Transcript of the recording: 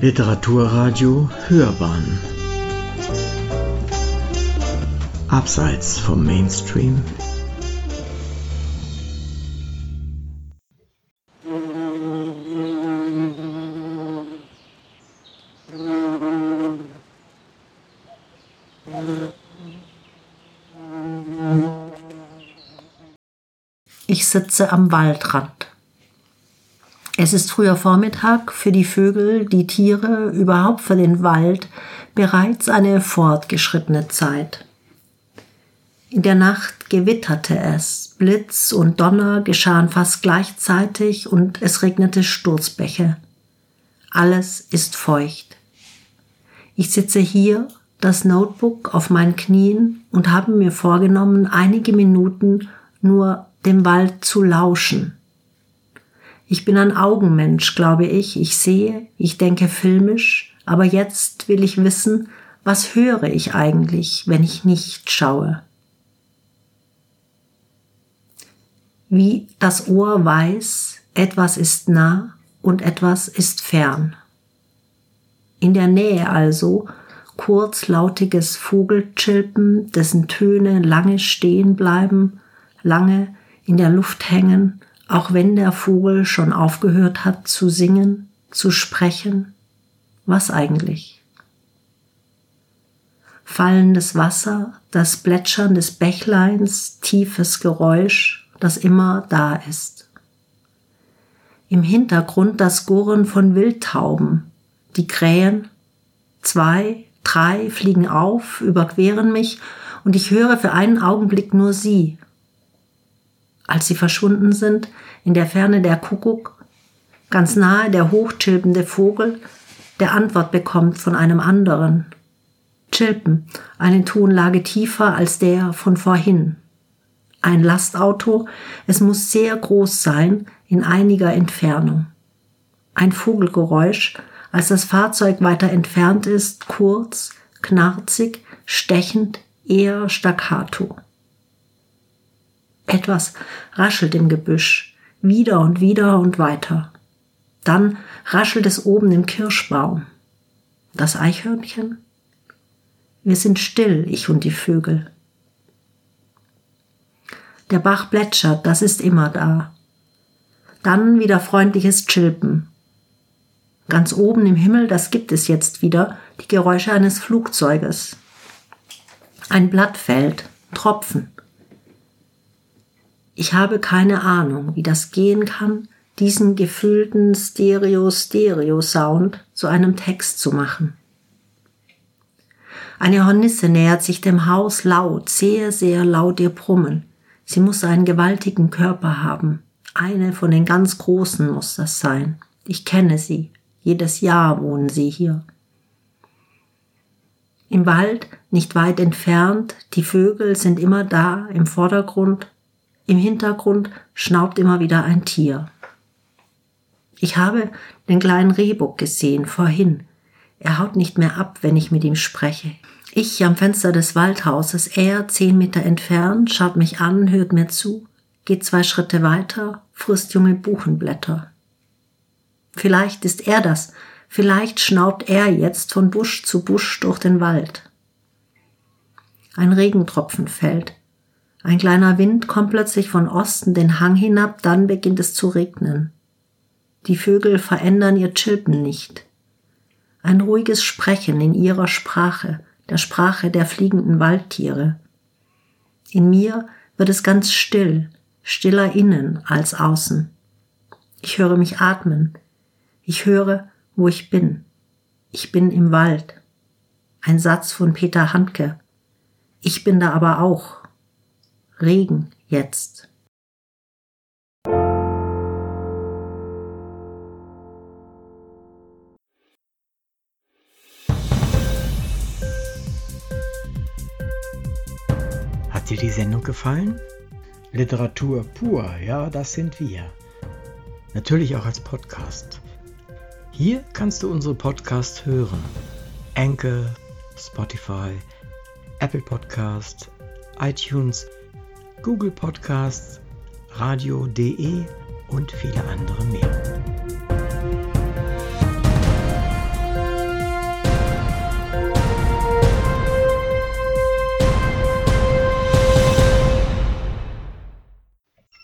Literaturradio Hörbahn Abseits vom Mainstream Ich sitze am Waldrand. Es ist früher Vormittag, für die Vögel, die Tiere, überhaupt für den Wald bereits eine fortgeschrittene Zeit. In der Nacht gewitterte es, Blitz und Donner geschahen fast gleichzeitig und es regnete Sturzbäche. Alles ist feucht. Ich sitze hier, das Notebook auf meinen Knien und habe mir vorgenommen, einige Minuten nur dem Wald zu lauschen. Ich bin ein Augenmensch, glaube ich. Ich sehe, ich denke filmisch, aber jetzt will ich wissen, was höre ich eigentlich, wenn ich nicht schaue. Wie das Ohr weiß, etwas ist nah und etwas ist fern. In der Nähe also kurzlautiges Vogelchilpen, dessen Töne lange stehen bleiben, lange in der Luft hängen, auch wenn der Vogel schon aufgehört hat zu singen, zu sprechen. Was eigentlich? Fallendes Wasser, das Plätschern des Bächleins, tiefes Geräusch, das immer da ist. Im Hintergrund das Gurren von Wildtauben, die Krähen, zwei, drei fliegen auf, überqueren mich, und ich höre für einen Augenblick nur sie, als sie verschwunden sind, in der Ferne der Kuckuck, ganz nahe der hochchilpende Vogel, der Antwort bekommt von einem anderen. Chilpen, eine Tonlage tiefer als der von vorhin. Ein Lastauto, es muss sehr groß sein, in einiger Entfernung. Ein Vogelgeräusch, als das Fahrzeug weiter entfernt ist, kurz, knarzig, stechend, eher staccato. Etwas raschelt im Gebüsch, wieder und wieder und weiter. Dann raschelt es oben im Kirschbaum. Das Eichhörnchen? Wir sind still, ich und die Vögel. Der Bach plätschert, das ist immer da. Dann wieder freundliches Chilpen. Ganz oben im Himmel, das gibt es jetzt wieder, die Geräusche eines Flugzeuges. Ein Blatt fällt, Tropfen. Ich habe keine Ahnung, wie das gehen kann, diesen gefühlten Stereo-Stereo-Sound zu einem Text zu machen. Eine Hornisse nähert sich dem Haus laut, sehr, sehr laut ihr Brummen. Sie muss einen gewaltigen Körper haben. Eine von den ganz Großen muss das sein. Ich kenne sie. Jedes Jahr wohnen sie hier. Im Wald, nicht weit entfernt, die Vögel sind immer da, im Vordergrund, im Hintergrund schnaubt immer wieder ein Tier. Ich habe den kleinen Rehbock gesehen vorhin. Er haut nicht mehr ab, wenn ich mit ihm spreche. Ich am Fenster des Waldhauses, er zehn Meter entfernt, schaut mich an, hört mir zu, geht zwei Schritte weiter, frisst junge Buchenblätter. Vielleicht ist er das, vielleicht schnaubt er jetzt von Busch zu Busch durch den Wald. Ein Regentropfen fällt. Ein kleiner Wind kommt plötzlich von Osten den Hang hinab, dann beginnt es zu regnen. Die Vögel verändern ihr Chilpen nicht. Ein ruhiges Sprechen in ihrer Sprache, der Sprache der fliegenden Waldtiere. In mir wird es ganz still, stiller innen als außen. Ich höre mich atmen. Ich höre, wo ich bin. Ich bin im Wald. Ein Satz von Peter Handke. Ich bin da aber auch. Regen jetzt. Hat dir die Sendung gefallen? Literatur pur, ja, das sind wir. Natürlich auch als Podcast. Hier kannst du unsere Podcasts hören. Anchor, Spotify, Apple Podcast, iTunes Google Podcasts, radio.de und viele andere mehr.